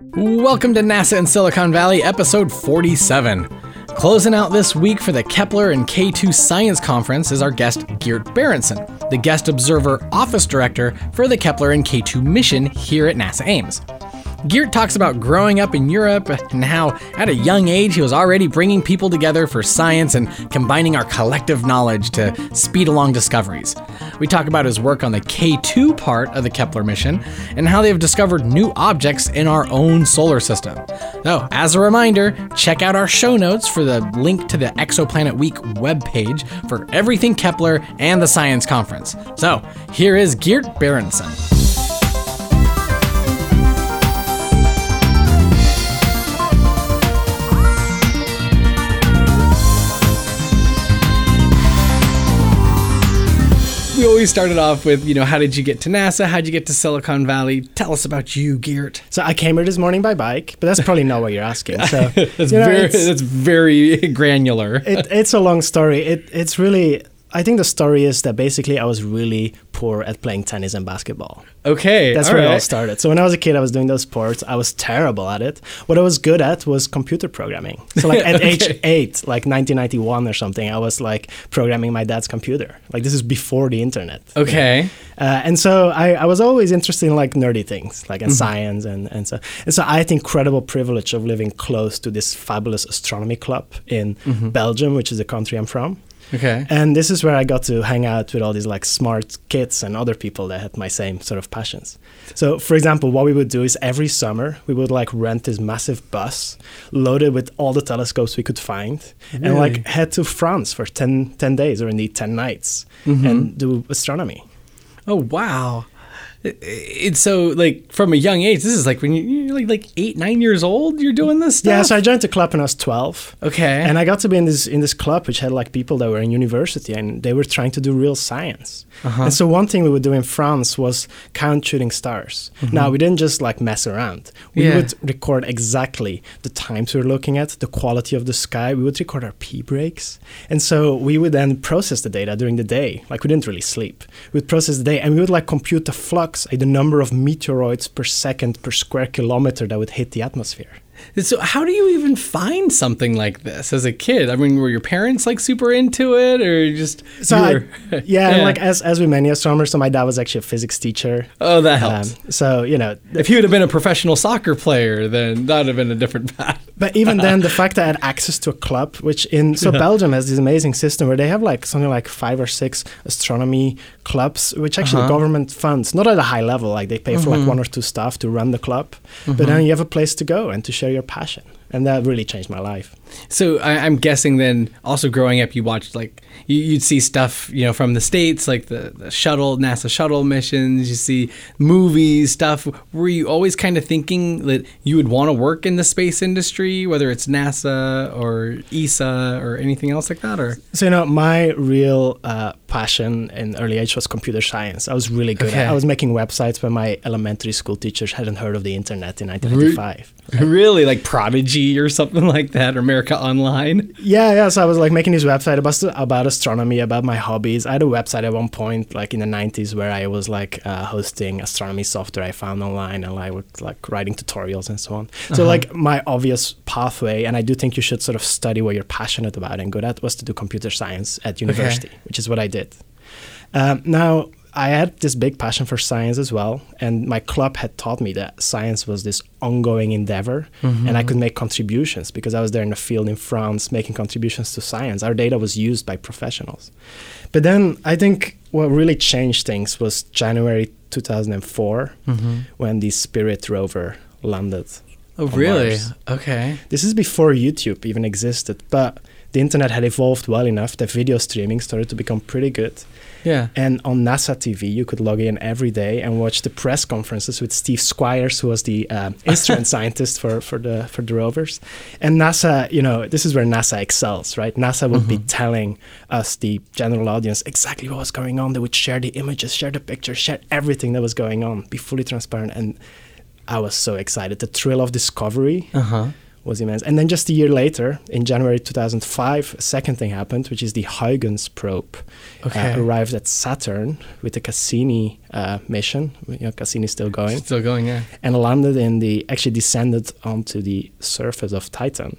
Welcome to NASA in Silicon Valley, episode 47. Closing out this week for the Kepler and K2 Science Conference is our guest Geert Barentsen, the guest observer office director for the Kepler and K2 mission here at NASA Ames. Geert talks about growing up in Europe and how, at a young age, he was already bringing people together for science and combining our collective knowledge to speed along discoveries. We talk about his work on the K2 part of the Kepler mission and how they've discovered new objects in our own solar system. So, as a reminder, check out our show notes for the link to the Exoplanet Week webpage for everything Kepler and the Science Conference. So, here is Geert Barentsen. We started off with, you know, how did you get to NASA? How'd you get to Silicon Valley? Tell us about you, Geert. So I came here this morning by bike, but that's probably not what you're asking. So that's, you know, very, that's very granular. It, it's a long story. It, it's really I think the story is that basically I was really poor at playing tennis and basketball. Okay. That's where right. it all started. So when I was a kid, I was doing those sports. I was terrible at it. What I was good at was computer programming. So like at okay. age eight, like 1991 or something, I was like programming my dad's computer. Like this is before the internet. Okay. Uh, and so I, I, was always interested in like nerdy things, like in mm-hmm. science and, and so and so I had the incredible privilege of living close to this fabulous astronomy club in mm-hmm. Belgium, which is the country I'm from. Okay. And this is where I got to hang out with all these like smart kids and other people that had my same sort of passions. So, for example, what we would do is every summer we would like rent this massive bus loaded with all the telescopes we could find really? and like head to France for 10, 10 days or indeed 10 nights mm-hmm. and do astronomy. Oh, wow it's so like from a young age. This is like when you're like like eight, nine years old. You're doing this stuff. Yeah, so I joined the club when I was twelve. Okay, and I got to be in this in this club which had like people that were in university and they were trying to do real science. Uh-huh. And so one thing we would do in France was count shooting stars. Mm-hmm. Now we didn't just like mess around. We yeah. would record exactly the times we were looking at, the quality of the sky. We would record our P breaks, and so we would then process the data during the day. Like we didn't really sleep. We'd process the day, and we would like compute the flux like the number of meteoroids per second per square kilometer that would hit the atmosphere. So how do you even find something like this as a kid? I mean, were your parents like super into it, or just so I, yeah, yeah. And like as as with many astronomers, so my dad was actually a physics teacher. Oh, that helps. Um, so you know, if he would have been a professional soccer player, then that would have been a different path. But even then, the fact that I had access to a club, which in so yeah. Belgium has this amazing system where they have like something like five or six astronomy clubs, which actually uh-huh. government funds, not at a high level, like they pay for mm-hmm. like one or two staff to run the club, mm-hmm. but then you have a place to go and to share your passion and that really changed my life. So I, am guessing then, also growing up, you watched like you, would see stuff, you know, from the states, like the, the, shuttle, NASA shuttle missions. You see movies, stuff. Were you always kind of thinking that you would want to work in the space industry, whether it's NASA or ESA or anything else like that, or? So you know, my real uh, passion in early age was computer science. I was really good. Okay. I was making websites when my elementary school teachers hadn't heard of the internet in 1995. Right? Really, like Prodigy or something like that, or America Online. Yeah, yeah. So I was like making this website about about astronomy, about my hobbies. I had a website at one point, like in the '90s, where I was like uh, hosting astronomy software I found online, and I was like writing tutorials and so on. So uh-huh. like my obvious pathway, and I do think you should sort of study what you're passionate about and good at, was to do computer science at university, okay. which is what I did. Um, now I had this big passion for science as well, and my club had taught me that science was this ongoing endeavor, mm-hmm. and I could make contributions because I was there in the field in France making contributions to science. Our data was used by professionals. But then I think what really changed things was January 2004 mm-hmm. when the Spirit rover landed. Oh, really? Mars. Okay. This is before YouTube even existed, but the internet had evolved well enough that video streaming started to become pretty good. Yeah. And on NASA TV, you could log in every day and watch the press conferences with Steve Squyres, who was the uh, instrument scientist for, for the for the rovers. And NASA, you know, this is where NASA excels, right? NASA would mm-hmm. be telling us, the general audience, exactly what was going on. They would share the images, share the pictures, share everything that was going on, be fully transparent. And I was so excited. The thrill of discovery. Uh-huh was immense. And then just a year later, in January 2005, a second thing happened, which is the Huygens probe Okay. uh, arrived at Saturn with the Cassini uh, mission. You know, Cassini's still going, Still going, yeah. and landed in the actually descended onto the surface of Titan.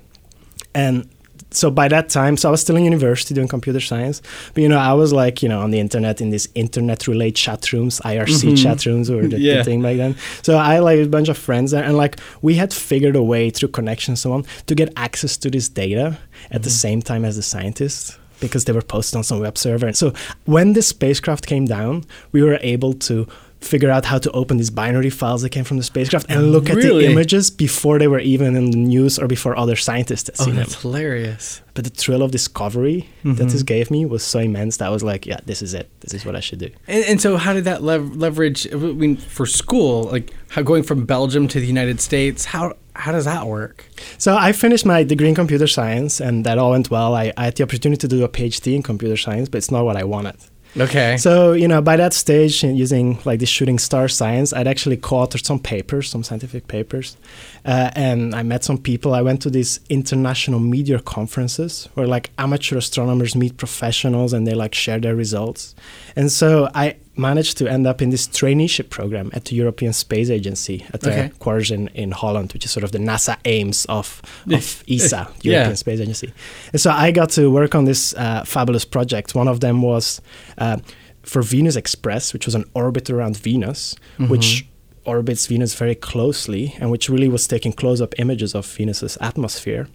And so by that time, so I was still in university doing computer science, but you know, I was like, you know, on the internet in these internet related chat rooms, IRC Mhm. chat rooms or the, the thing back then. So I like a bunch of friends there, and like we had figured a way through connections and so on to get access to this data at the same time as the scientists because they were posted on some web server. And so when the spacecraft came down, we were able to figure out how to open these binary files that came from the spacecraft and look at the images before they were even in the news or before other scientists had Oh, seen them. that's hilarious. But the thrill of discovery that Mhm. this gave me was so immense that I was like, yeah, this is it. This is what I should do. And, and so, how did that lev- leverage? I mean, for school, like how going from Belgium to the United States, how how does that work? So I finished my degree in computer science and that all went well. I, I had the opportunity to do a PhD in computer science, but it's not what I wanted. Okay. So, you know, by that stage, using like the shooting star science, I'd actually co-authored some papers, some scientific papers, uh, and I met some people. I went to these international meteor conferences where like amateur astronomers meet professionals and they like share their results. And so I managed to end up in this traineeship program at the European Space Agency at Okay. their quarters in, in Holland, which is sort of the NASA Ames of, of ESA, the Yeah. European Space Agency. And so I got to work on this uh, fabulous project. One of them was uh, for Venus Express, which was an orbit around Venus, which orbits Venus very closely and which really was taking close up images of Venus's atmosphere.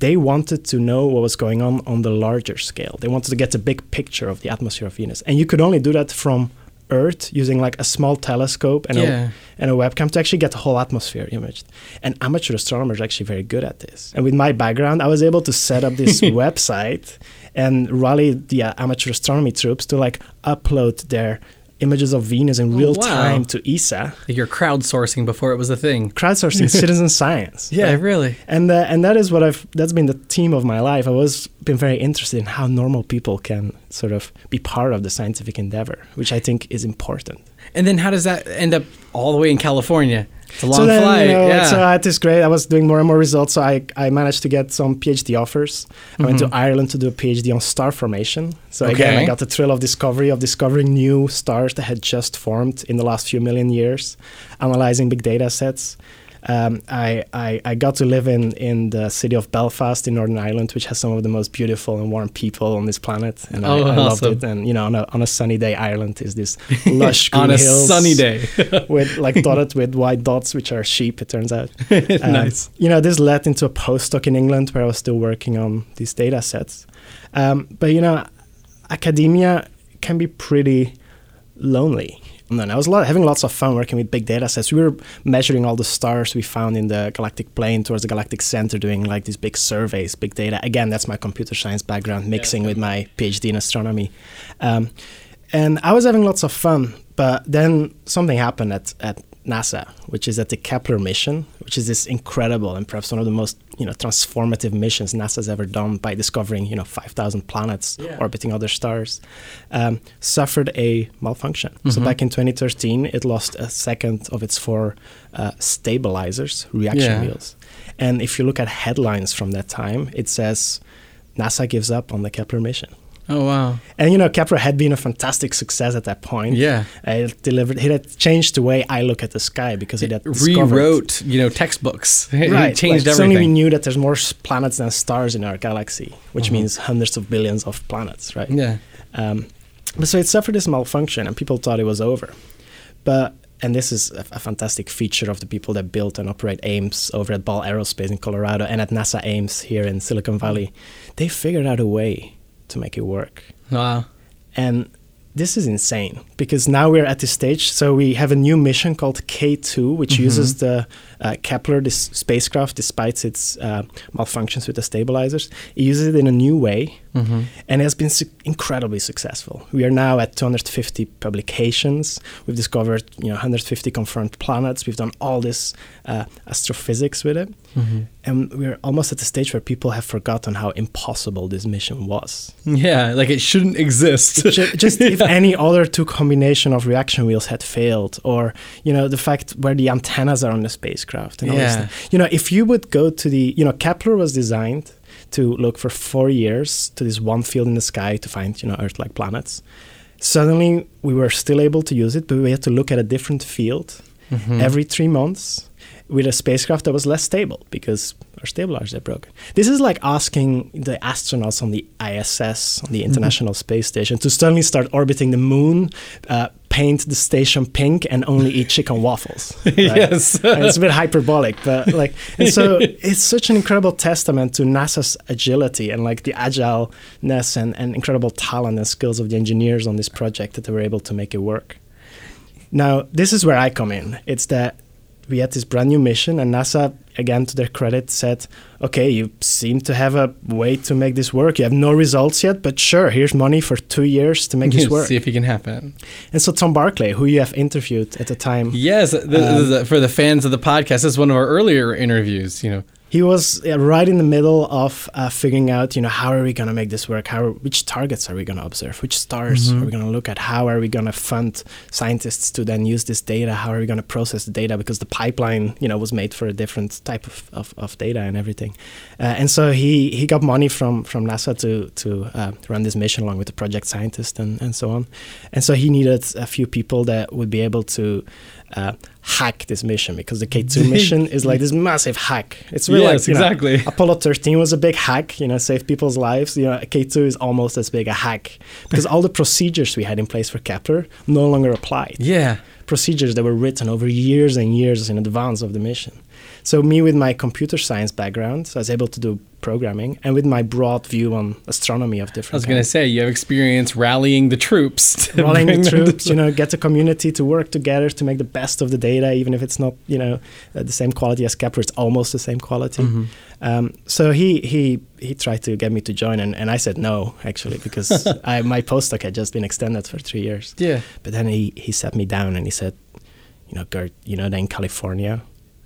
They wanted to know what was going on on the larger scale. They wanted to get a big picture of the atmosphere of Venus. And you could only do that from Earth using like a small telescope and, Yeah. a, and a webcam to actually get the whole atmosphere imaged. And amateur astronomers are actually very good at this. And with my background, I was able to set up this website and rally the uh, amateur astronomy troops to like upload their images of Venus in Oh, real wow. time to ESA, you're crowdsourcing before it was a thing. crowdsourcing citizen science. Yeah, really. and uh, and that is what I've that's been the theme of my life. I was been very interested in how normal people can sort of be part of the scientific endeavor, which I think is important. And then how does that end up all the way in California? It's a long so then, flight. you know, yeah. so I had this great. I was doing more and more results. So I, I managed to get some PhD offers. I went to Ireland to do a PhD on star formation. So again, Mm-hmm. I got the thrill of discovery of discovering new stars that had just formed in the last few million years, analyzing big data sets. Um, I, I, I got to live in, in the city of Belfast in Northern Ireland, which has some of the most beautiful and warm people on this planet, and Oh, I, I loved it. And you know, on a, on a sunny day, Ireland is this lush green on a hills sunny day. with like dotted with white dots, which are sheep. It turns out. Um, nice. You know, this led into a postdoc in England where I was still working on these data sets. Um, but you know, academia can be pretty lonely. And then I was having lots of fun working with big data sets. We were measuring all the stars we found in the galactic plane towards the galactic center, doing like these big surveys, big data. Again, that's my computer science background, mixing with my PhD in astronomy. Um, and I was having lots of fun, but then something happened at, at NASA, which is at the Kepler mission, which is this incredible and perhaps one of the most you know transformative missions NASA's ever done by discovering you know 5,000 planets Yeah. orbiting other stars, um, suffered a malfunction. So back in 2013, it lost a second of its four uh, stabilizers, reaction Yeah. wheels. And if you look at headlines from that time, it says NASA gives up on the Kepler mission. Oh wow. And you know, Kepler had been a fantastic success at that point. Yeah. It delivered. It had changed the way I look at the sky because it had discovered- Rewrote, you know, textbooks. It Right, changed like, Suddenly we knew that there's more planets than stars in our galaxy, which Mhm. means hundreds of billions of planets, right? Yeah. Um, but so it suffered this malfunction, and people thought it was over. But and this is a, a fantastic feature of the people that built and operate Ames over at Ball Aerospace in Colorado and at NASA Ames here in Silicon Valley. They figured out a way to make it work. Wow. And this is insane because now we're at this stage. So we have a new mission called K2, which Mhm. uses the uh, Kepler, this spacecraft, despite its uh, malfunctions with the stabilizers. It uses it in a new way and has been su- incredibly successful. We are now at 250 publications. We've discovered you know 150 confirmed planets. We've done all this uh, astrophysics with it, and we're almost at the stage where people have forgotten how impossible this mission was. Yeah, like it shouldn't exist. Ju- just if any other two combination of reaction wheels had failed or you know the fact where the antennas are on the spacecraft and all this Yeah. stuff. you know if you would go to the you know kepler was designed to look for four years to this one field in the sky to find you know earth-like planets suddenly we were still able to use it but we had to look at a different field Mm-hmm. every three months with a spacecraft that was less stable because our stabilizers are broken. This is like asking the astronauts on the ISS, on the Mm-hmm. International Space Station, to suddenly start orbiting the moon, uh, paint the station pink, and only eat chicken waffles. right? Yes. It's a bit hyperbolic, but like, and so it's such an incredible testament to NASA's agility and like the agileness and, and incredible talent and skills of the engineers on this project that they were able to make it work. Now, this is where I come in. It's that we had this brand new mission, and NASA, again, to their credit, said, okay, you seem to have a way to make this work. You have no results yet, but sure, here's money for two years to make this work. See if it can happen. And so, Tom Barclay, who you have interviewed at the time, Yes, is um, a- for the fans of the podcast. This is one of our earlier interviews. You know, he was right in the middle of uh, figuring out, you know, how are we going to make this work? How, which targets are we going to observe? Which stars are we going to look at? How are we going to fund scientists to then use this data? How are we going to process the data? Because the pipeline, you know, was made for a different type of, of, of data and everything. Uh, and so he, he got money from, from NASA to, to uh, run this mission along with the project scientist and, and so on. And so he needed a few people that would be able to uh, hack this mission because the K2 mission is like this massive hack. It's really Yes, like, you know, exactly. Apollo 13 was a big hack, you know, saved people's lives. You know, K2 is almost as big a hack because all the procedures we had in place for Kepler no longer applied. yeah, Procedures that were written over years and years in advance of the mission. So me with my computer science background, I was able to do programming and with my broad view on astronomy of different I was going to say you have experience rallying the troops, bring the troops, you know, get the community to work together to make the best of the data, even if it's not, you know, uh, the same quality as Kepler. It's almost the same quality. Mm-hmm. Um, so he he he tried to get me to join, and, and I said no, actually, because I, my postdoc had just been extended for three years. Yeah. But then he he sat me down and he said, you know, Geert, you know, that in California,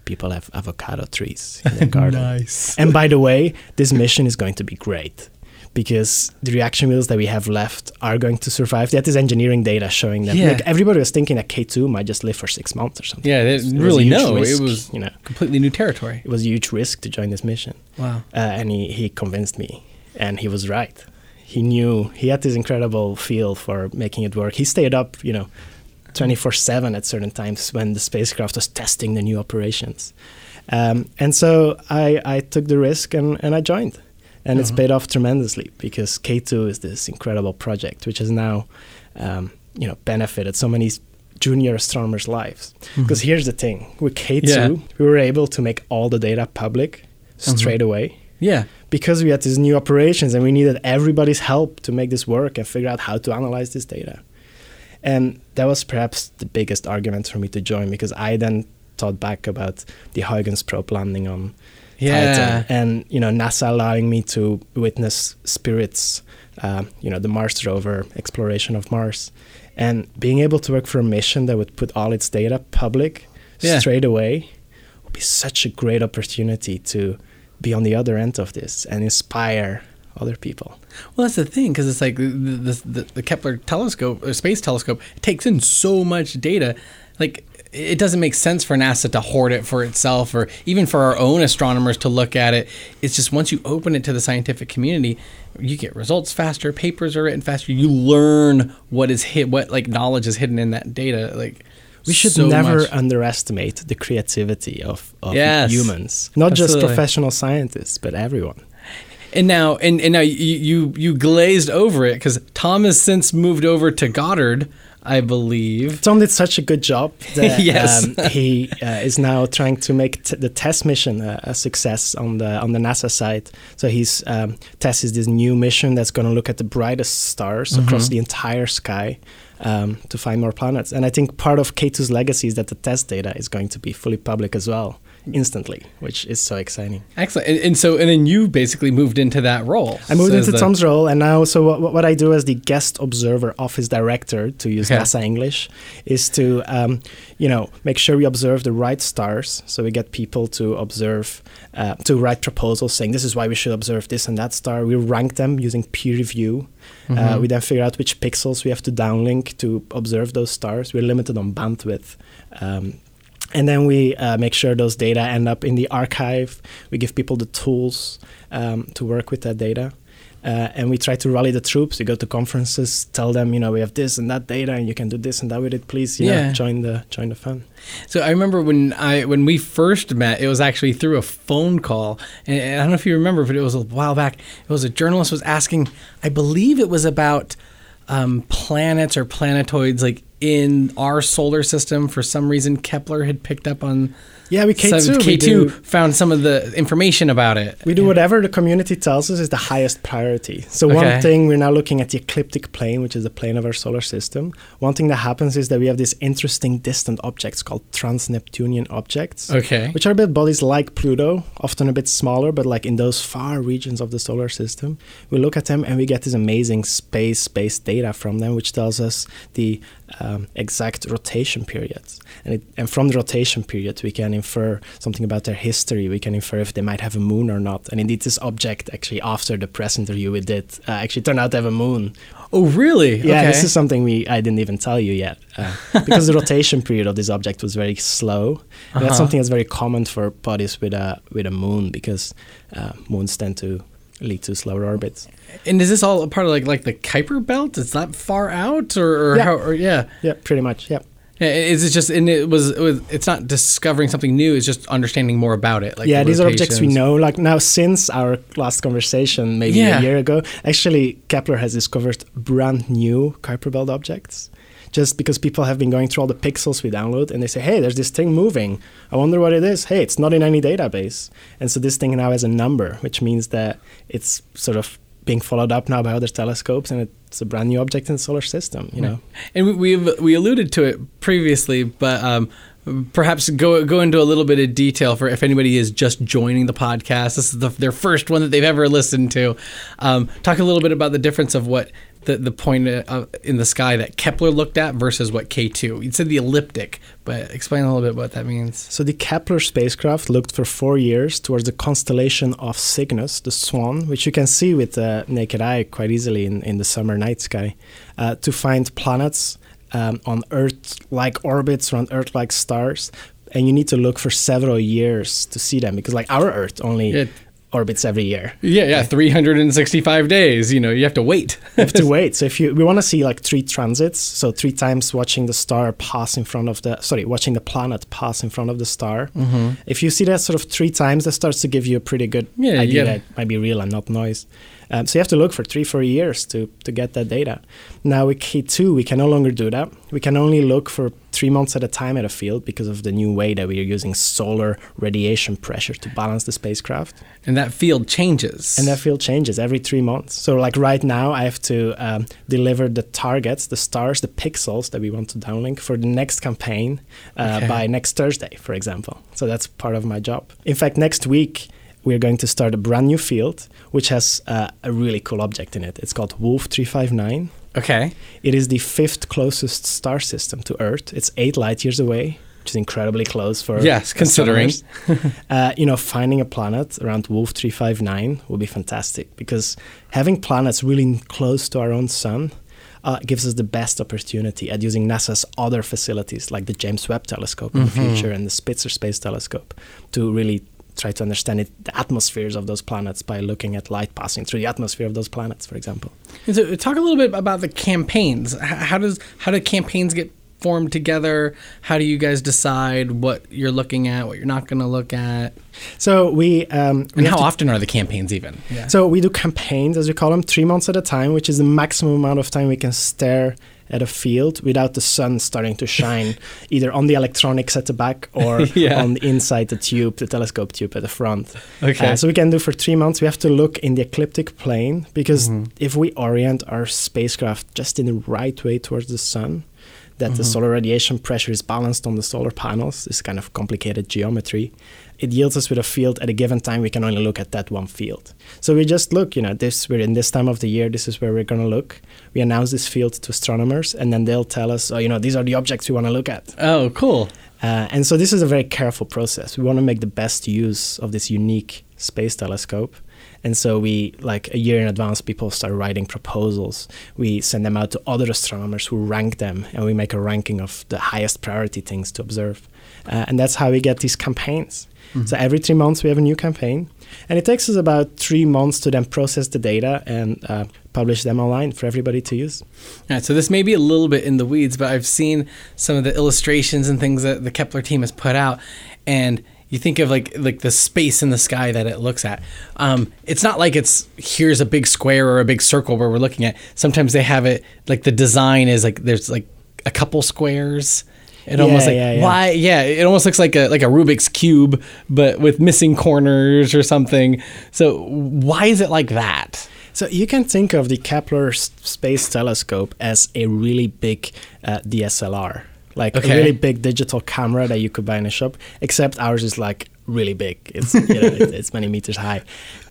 people have avocado trees in their garden. Nice. And by the way, this mission is going to be great because the reaction wheels that we have left are going to survive. They had this engineering data showing that. Yeah. Like everybody was thinking that K2 might just live for six months or something. Yeah, they didn't really know. risk, it was you know, completely new territory. it was a huge risk to join this mission. Wow. Uh, and he, he convinced me, and he was right. He knew he had this incredible feel for making it work. He stayed up, you know, 24 7 at certain times when the spacecraft was testing the new operations. Um, and so I, I took the risk and, and I joined. And it's Uh-huh. paid off tremendously because K2 is this incredible project, which has now, um, you know, benefited so many junior astronomers' lives. Because here's the thing: with K2, Yeah. we were able to make all the data public straight away Yeah. because we had these new operations and we needed everybody's help to make this work and figure out how to analyze this data. And that was perhaps the biggest argument for me to join because I then thought back about the Huygens probe landing on Yeah. Titan and you know NASA allowing me to witness Spirit's uh, you know the Mars rover exploration of Mars and being able to work for a mission that would put all its data public Yeah. straight away would be such a great opportunity to be on the other end of this and inspire other people. Well, that's the thing because it's like the, the, the, Kepler telescope, or space telescope, takes in so much data. Like it doesn't make sense for NASA to hoard it for itself, or even for our own astronomers to look at it. It's just once you open it to the scientific community, you get results faster, papers are written faster. You learn what is hid, what like knowledge is hidden in that data. Like We should so never much. underestimate the creativity of, of Yes. humans, not just professional scientists, but everyone. And now, and, and now you, you you glazed over it because Tom has since moved over to Goddard, I believe. Tom did such a good job that Yes. um, he uh, is now trying to make t- the TESS mission a, a success on the on the NASA side. So he's um, tested this new mission that's going to look at the brightest stars across the entire sky um, to find more planets. And I think part of K2's legacy is that the TESS data is going to be fully public as well. Instantly, which is so exciting. Excellent. And, and so, and then you basically moved into that role. I moved So into the- Tom's role, and now, so what, what I do as the guest observer office director, to use Okay. NASA English, is to, um, you know, make sure we observe the right stars. So we get people to observe, uh, to write proposals saying this is why we should observe this and that star. We rank them using peer review. Uh, we then figure out which pixels we have to downlink to observe those stars. We're limited on bandwidth. Um, and then we uh, make sure those data end up in the archive. We give people the tools um, to work with that data. Uh, and we try to rally the troops. We go to conferences, tell them, you know, we have this and that data, and you can do this and that with it. Please, you Yeah. know, join the join the fun. So I remember when I when we first met, it was actually through a phone call, and, and I don't know if you remember, but it was a while back. It was a journalist was asking, I believe it was about um, planets or planetoids, like in our solar system. For some reason, Kepler had picked up on. Yeah, we K2. some- K2 do- found some of the information about it. We do whatever the community tells us is the highest priority. So Okay. one thing we're now looking at the ecliptic plane, which is the plane of our solar system. One thing that happens is that we have these interesting distant objects called trans-Neptunian objects. Okay. Which are a bit bodies like Pluto, often a bit smaller, but like in those far regions of the solar system. We look at them and we get this amazing space-based data from them, which tells us the um, exact rotation periods. And, it, and from the rotation period, we can infer something about their history. We can infer if they might have a moon or not. And indeed, this object, actually, after the press interview we did, uh, actually turned out to have a moon. Oh, really? Yeah, okay. this is something we I didn't even tell you yet uh, because the rotation period of this object was very slow. And Uh-huh. That's something that's very common for bodies with a with a moon because uh, moons tend to lead to slower orbits. And is this all a part of like like the Kuiper belt? Is that far out, or, or Yeah. how? Or, yeah. Yeah, pretty much. Yeah. Yeah, Is it just and it was, it was it's not discovering something new, it's just understanding more about it. Like yeah, the these are objects we know. Like now, since our last conversation, maybe Yeah. a year ago, actually Kepler has discovered brand new Kuiper Belt objects. Just because people have been going through all the pixels we download, and they say, "Hey, there's this thing moving. I wonder what it is. Hey, it's not in any database." And so this thing now has a number, which means that it's sort of being followed up now by other telescopes, and it's a brand new object in the solar system. You know. And we we alluded to it previously, but um, perhaps go go into a little bit of detail for if anybody is just joining the podcast. This is the, their first one that they've ever listened to. Um, talk a little bit about the difference of what the the point uh, in the sky that Kepler looked at versus what K two. You said the elliptic, but explain a little bit what that means. So the Kepler spacecraft looked for four years towards the constellation of Cygnus, the Swan, which you can see with the naked eye quite easily in, in the summer night sky, uh, to find planets um, on Earth-like orbits around Earth-like stars. And you need to look for several years to see them because, like our Earth, only Yeah. Orbits every year. Yeah, yeah, 365 days. You know, you have to wait. you have to wait. So if you we want to see like three transits, so three times watching the star pass in front of the sorry, watching the planet pass in front of the star. Mm-hmm. If you see that sort of three times, that starts to give you a pretty good Yeah, idea gotta- that it might be real and not noise. Um, so you have to look for three, four years to to get that data. Now with K2, we can no longer do that. We can only look for three months at a time at a field because of the new way that we are using solar radiation pressure to balance the spacecraft. and that field changes. And that field changes every three months. So, like right now, I have to um, deliver the targets, the stars, the pixels that we want to downlink for the next campaign uh, Okay. by next Thursday, for example. So, that's part of my job. In fact, next week, we're going to start a brand new field, which has uh, a really cool object in it. It's called Wolf 359. okay. It is the fifth closest star system to Earth. It's eight light years away, which is incredibly close for Yes, considering. uh, you know, finding a planet around Wolf 359 would be fantastic because having planets really close to our own sun uh, gives us the best opportunity at using NASA's other facilities like the James Webb Telescope in the future and the Spitzer Space Telescope to really try to understand it, the atmospheres of those planets by looking at light passing through the atmosphere of those planets, for example. And so, talk a little bit about the campaigns. How does how do campaigns get formed together? How do you guys decide what you're looking at, what you're not going to look at, So we um, and have how to- often are the campaigns even? Yeah. So we do campaigns, as we call them, three months at a time, which is the maximum amount of time we can stare at a field without the sun starting to shine either on the electronics at the back or Yeah. on the inside the tube, the telescope tube at the front. Okay. Uh, so we can do for three months. We have to look in the ecliptic plane because Mm-hmm. if we orient our spacecraft just in the right way towards the sun, that the solar radiation pressure is balanced on the solar panels. This kind of complicated geometry. It yields us with a field at a given time. We can only look at that one field. So we just look, you know, this we're in this time of the year. This is where we're going to look. We announce this field to astronomers, and then they'll tell us, oh, you know, these are the objects we want to look at. Oh, cool. Uh, and so this is a very careful process. We want to make the best use of this unique space telescope. And so we, like a year in advance, people start writing proposals. We send them out to other astronomers who rank them, and we make a ranking of the highest priority things to observe. Uh, and that's how we get these campaigns. So every three months we have a new campaign, and it takes us about three months to then process the data and uh, publish them online for everybody to use. All right, so this may be a little bit in the weeds, but I've seen some of the illustrations and things that the Kepler team has put out, and you think of like like the space in the sky that it looks at. Um, it's not like it's here's a big square or a big circle where we're looking at. Sometimes they have it like the design is like there's like a couple squares. It almost like yeah, yeah. why yeah it almost looks like a like a Rubik's cube but with missing corners or something. So why is it like that? So you can think of the Kepler Space Telescope as a really big uh, DSLR, like Okay. a really big digital camera that you could buy in a shop. Except ours is like really big. It's you know, it, it's many meters high.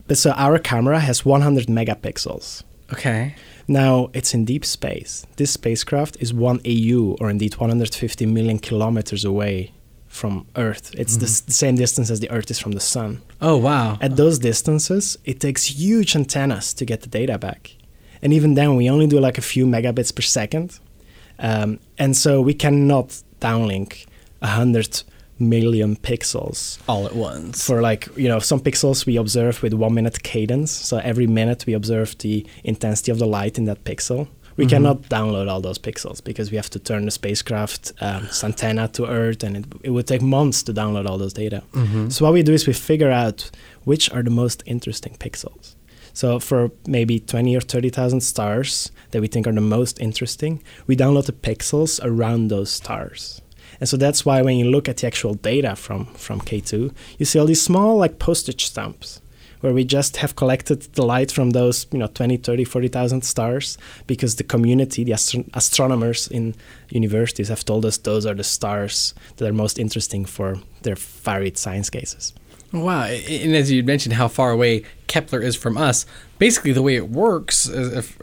But so our camera has 100 megapixels. Okay. Now it's in deep space. This spacecraft is one AU, or indeed 150 million kilometers away from Earth. It's the, s- the same distance as the Earth is from the Sun. Oh wow. At those distances, it takes huge antennas to get the data back. And even then, we only do like a few megabits per second. Um, and so we cannot downlink 100 million pixels all at once. for like, you know, some pixels we observe with one minute cadence. So every minute we observe the intensity of the light in that pixel. We cannot download all those pixels because we have to turn the spacecraft um, antenna to Earth, and it, it would take months to download all those data. So what we do is we figure out which are the most interesting pixels. So for maybe 20 or 30,000 stars that we think are the most interesting, we download the pixels around those stars. And so that's why when you look at the actual data from, from K2, you see all these small like postage stamps where we just have collected the light from those, you know, 20, 30, 40,000 stars because the community, the astro- astronomers in universities have told us those are the stars that are most interesting for their varied science cases. Wow. And as you mentioned, how far away Kepler is from us, basically the way it works, if,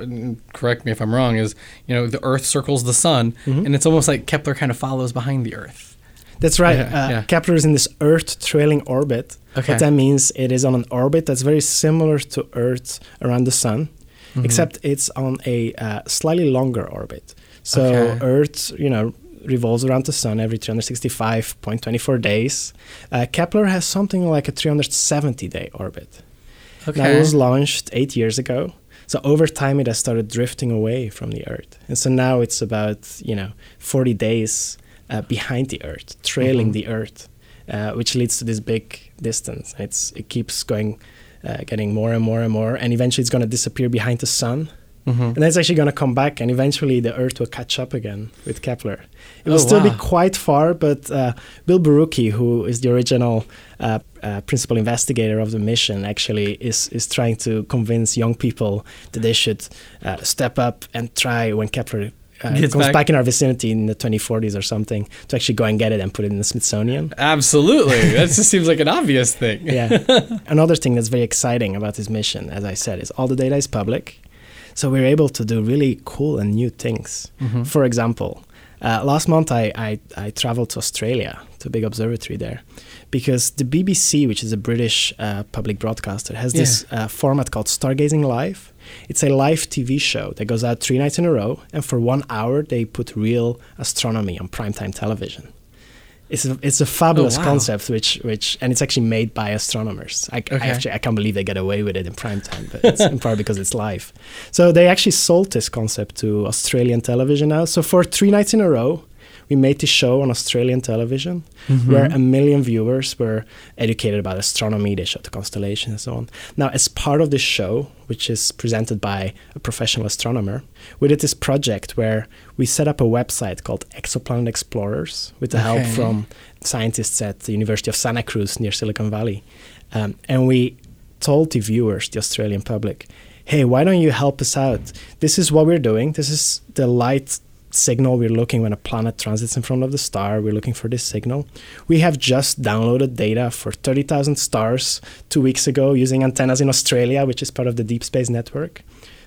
correct me if I'm wrong, is, you know, the Earth circles the sun, Mm-hmm. and it's almost like Kepler kind of follows behind the Earth. That's right. Yeah, uh, yeah. Kepler is in this Earth trailing orbit. Okay. What that means, it is on an orbit that's very similar to Earth around the Sun, Mm-hmm. except it's on a uh, slightly longer orbit. So Okay. Earth, you know, revolves around the Sun every 365.24 days. Uh, Kepler has something like a 370 day orbit. Now, it was launched eight years ago. So over time, it has started drifting away from the Earth, and so now it's about you know 40 days uh, behind the Earth, trailing the Earth, uh, which leads to this big distance. It's it keeps going, uh, getting more and more and more, and eventually it's going to disappear behind the Sun, and then it's actually going to come back, and eventually the Earth will catch up again with Kepler. It will Oh, still be quite far, but uh, Bill Borucki, who is the original uh, uh, principal investigator of the mission, actually is is trying to convince young people that they should uh, step up and try when Kepler. Uh, comes back. back. in our vicinity in the 2040s or something to actually go and get it and put it in the Smithsonian. Absolutely. that just seems like an obvious thing. Yeah. Another thing that's very exciting about this mission, as I said, is all the data is public. So we're able to do really cool and new things. For example, uh, last month I, I, I traveled to Australia, to a big observatory there, because the BBC, which is a British uh, public broadcaster, has this uh, format called Stargazing Live. It's a live TV show that goes out three nights in a row, and for one hour they put real astronomy on primetime television. It's a, it's a fabulous Oh, wow. concept, which which and it's actually made by astronomers. I, Okay. I actually I can't believe they get away with it in prime time, but it's in part because it's live. So they actually sold this concept to Australian television now. So for three nights in a row, we made this show on Australian television where a million viewers were educated about astronomy. They showed the constellations and so on. Now, as part of this show, which is presented by a professional astronomer, we did this project where we set up a website called Exoplanet Explorers with the help from scientists at the University of Santa Cruz near Silicon Valley. Um, and we told the viewers, the Australian public, hey, why don't you help us out? This is what we're doing. This is the light signal. We're looking when a planet transits in front of the star. We're looking for this signal. We have just downloaded data for 30,000 stars two weeks ago using antennas in Australia, which is part of the Deep Space Network.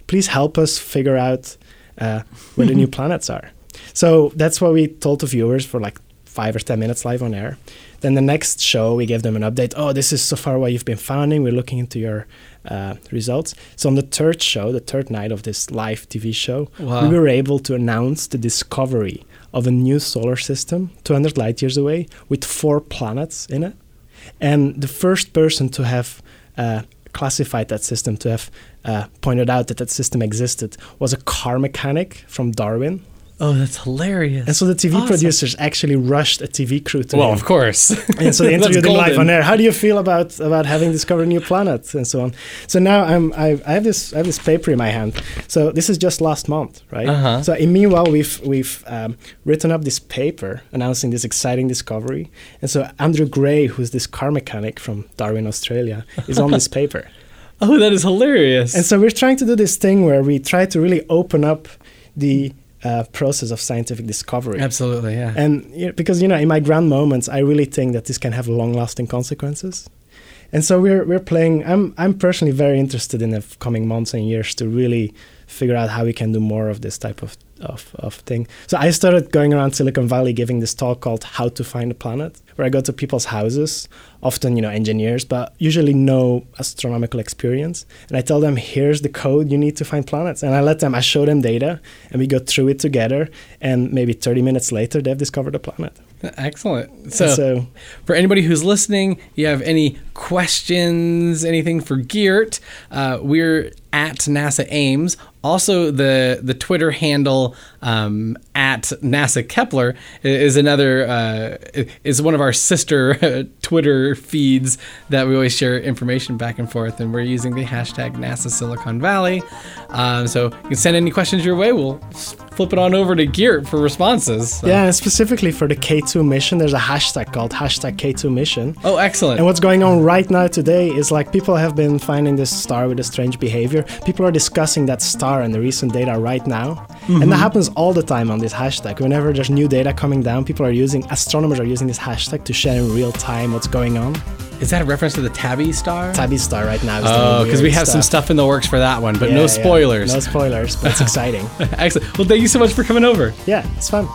Please help us figure out uh, where the new planets are. So that's what we told the viewers for like five or 10 minutes live on air. Then the next show, we gave them an update. Oh, this is so far what you've been finding. We're looking into your uh, results. So on the third show, the third night of this live TV show, Wow. we were able to announce the discovery of a new solar system 200 light years away with four planets in it. And the first person to have uh, classified that system, to have uh, pointed out that that system existed, was a car mechanic from Darwin. Oh, that's hilarious. And so the TV Awesome. producers actually rushed a TV crew to well, him. of course. And so they That's interviewed him live on air. How do you feel about about having discovered a new planet and so on? So now I'm I, I have this I have this paper in my hand. So this is just last month, right? Uh-huh. So in meanwhile we've we've um, written up this paper announcing this exciting discovery. And so Andrew Gray, who's this car mechanic from Darwin, Australia, is on this paper. Oh, that is hilarious. And so we're trying to do this thing where we try to really open up the uh, process of scientific discovery. Absolutely, yeah. And you know, because you know, in my grand moments, I really think that this can have long-lasting consequences. And so we're we're playing. I'm I'm personally very interested in the coming months and years to really figure out how we can do more of this type of of, of thing. So I started going around Silicon Valley giving this talk called "How to Find a Planet," where I go to people's houses, often you know engineers, but usually no astronomical experience, and I tell them, "Here's the code you need to find planets," and I let them. I show them data, and we go through it together, and maybe 30 minutes later, they've discovered a planet. Excellent. So, so for anybody who's listening, you have any questions, anything for Geert, uh, we're at NASA Ames. Also, the the Twitter handle um, at NASA Kepler is another uh, is one of our sister Twitter feeds that we always share information back and forth, and we're using the hashtag NASA Silicon Valley. Um, so you can send any questions your way. We'll flip it on over to Geert for responses. So- Yeah, and specifically for the K2 mission, there's a hashtag called hashtag K2 mission. Oh, excellent. And what's going on right now today is like people have been finding this star with a strange behavior. People are discussing that star and the recent data right now. And that mm-hmm. happens all the time on this hashtag. Whenever there's new data coming down, people are using, astronomers are using this hashtag to share in real time what's going on. Is that a reference to the Tabby star? Tabby star right now Oh, because we have some stuff in the works for that one, but Yeah, no yeah. spoilers. No spoilers, but it's exciting. Excellent. Well, thank you so much for coming over. Yeah, it's fun.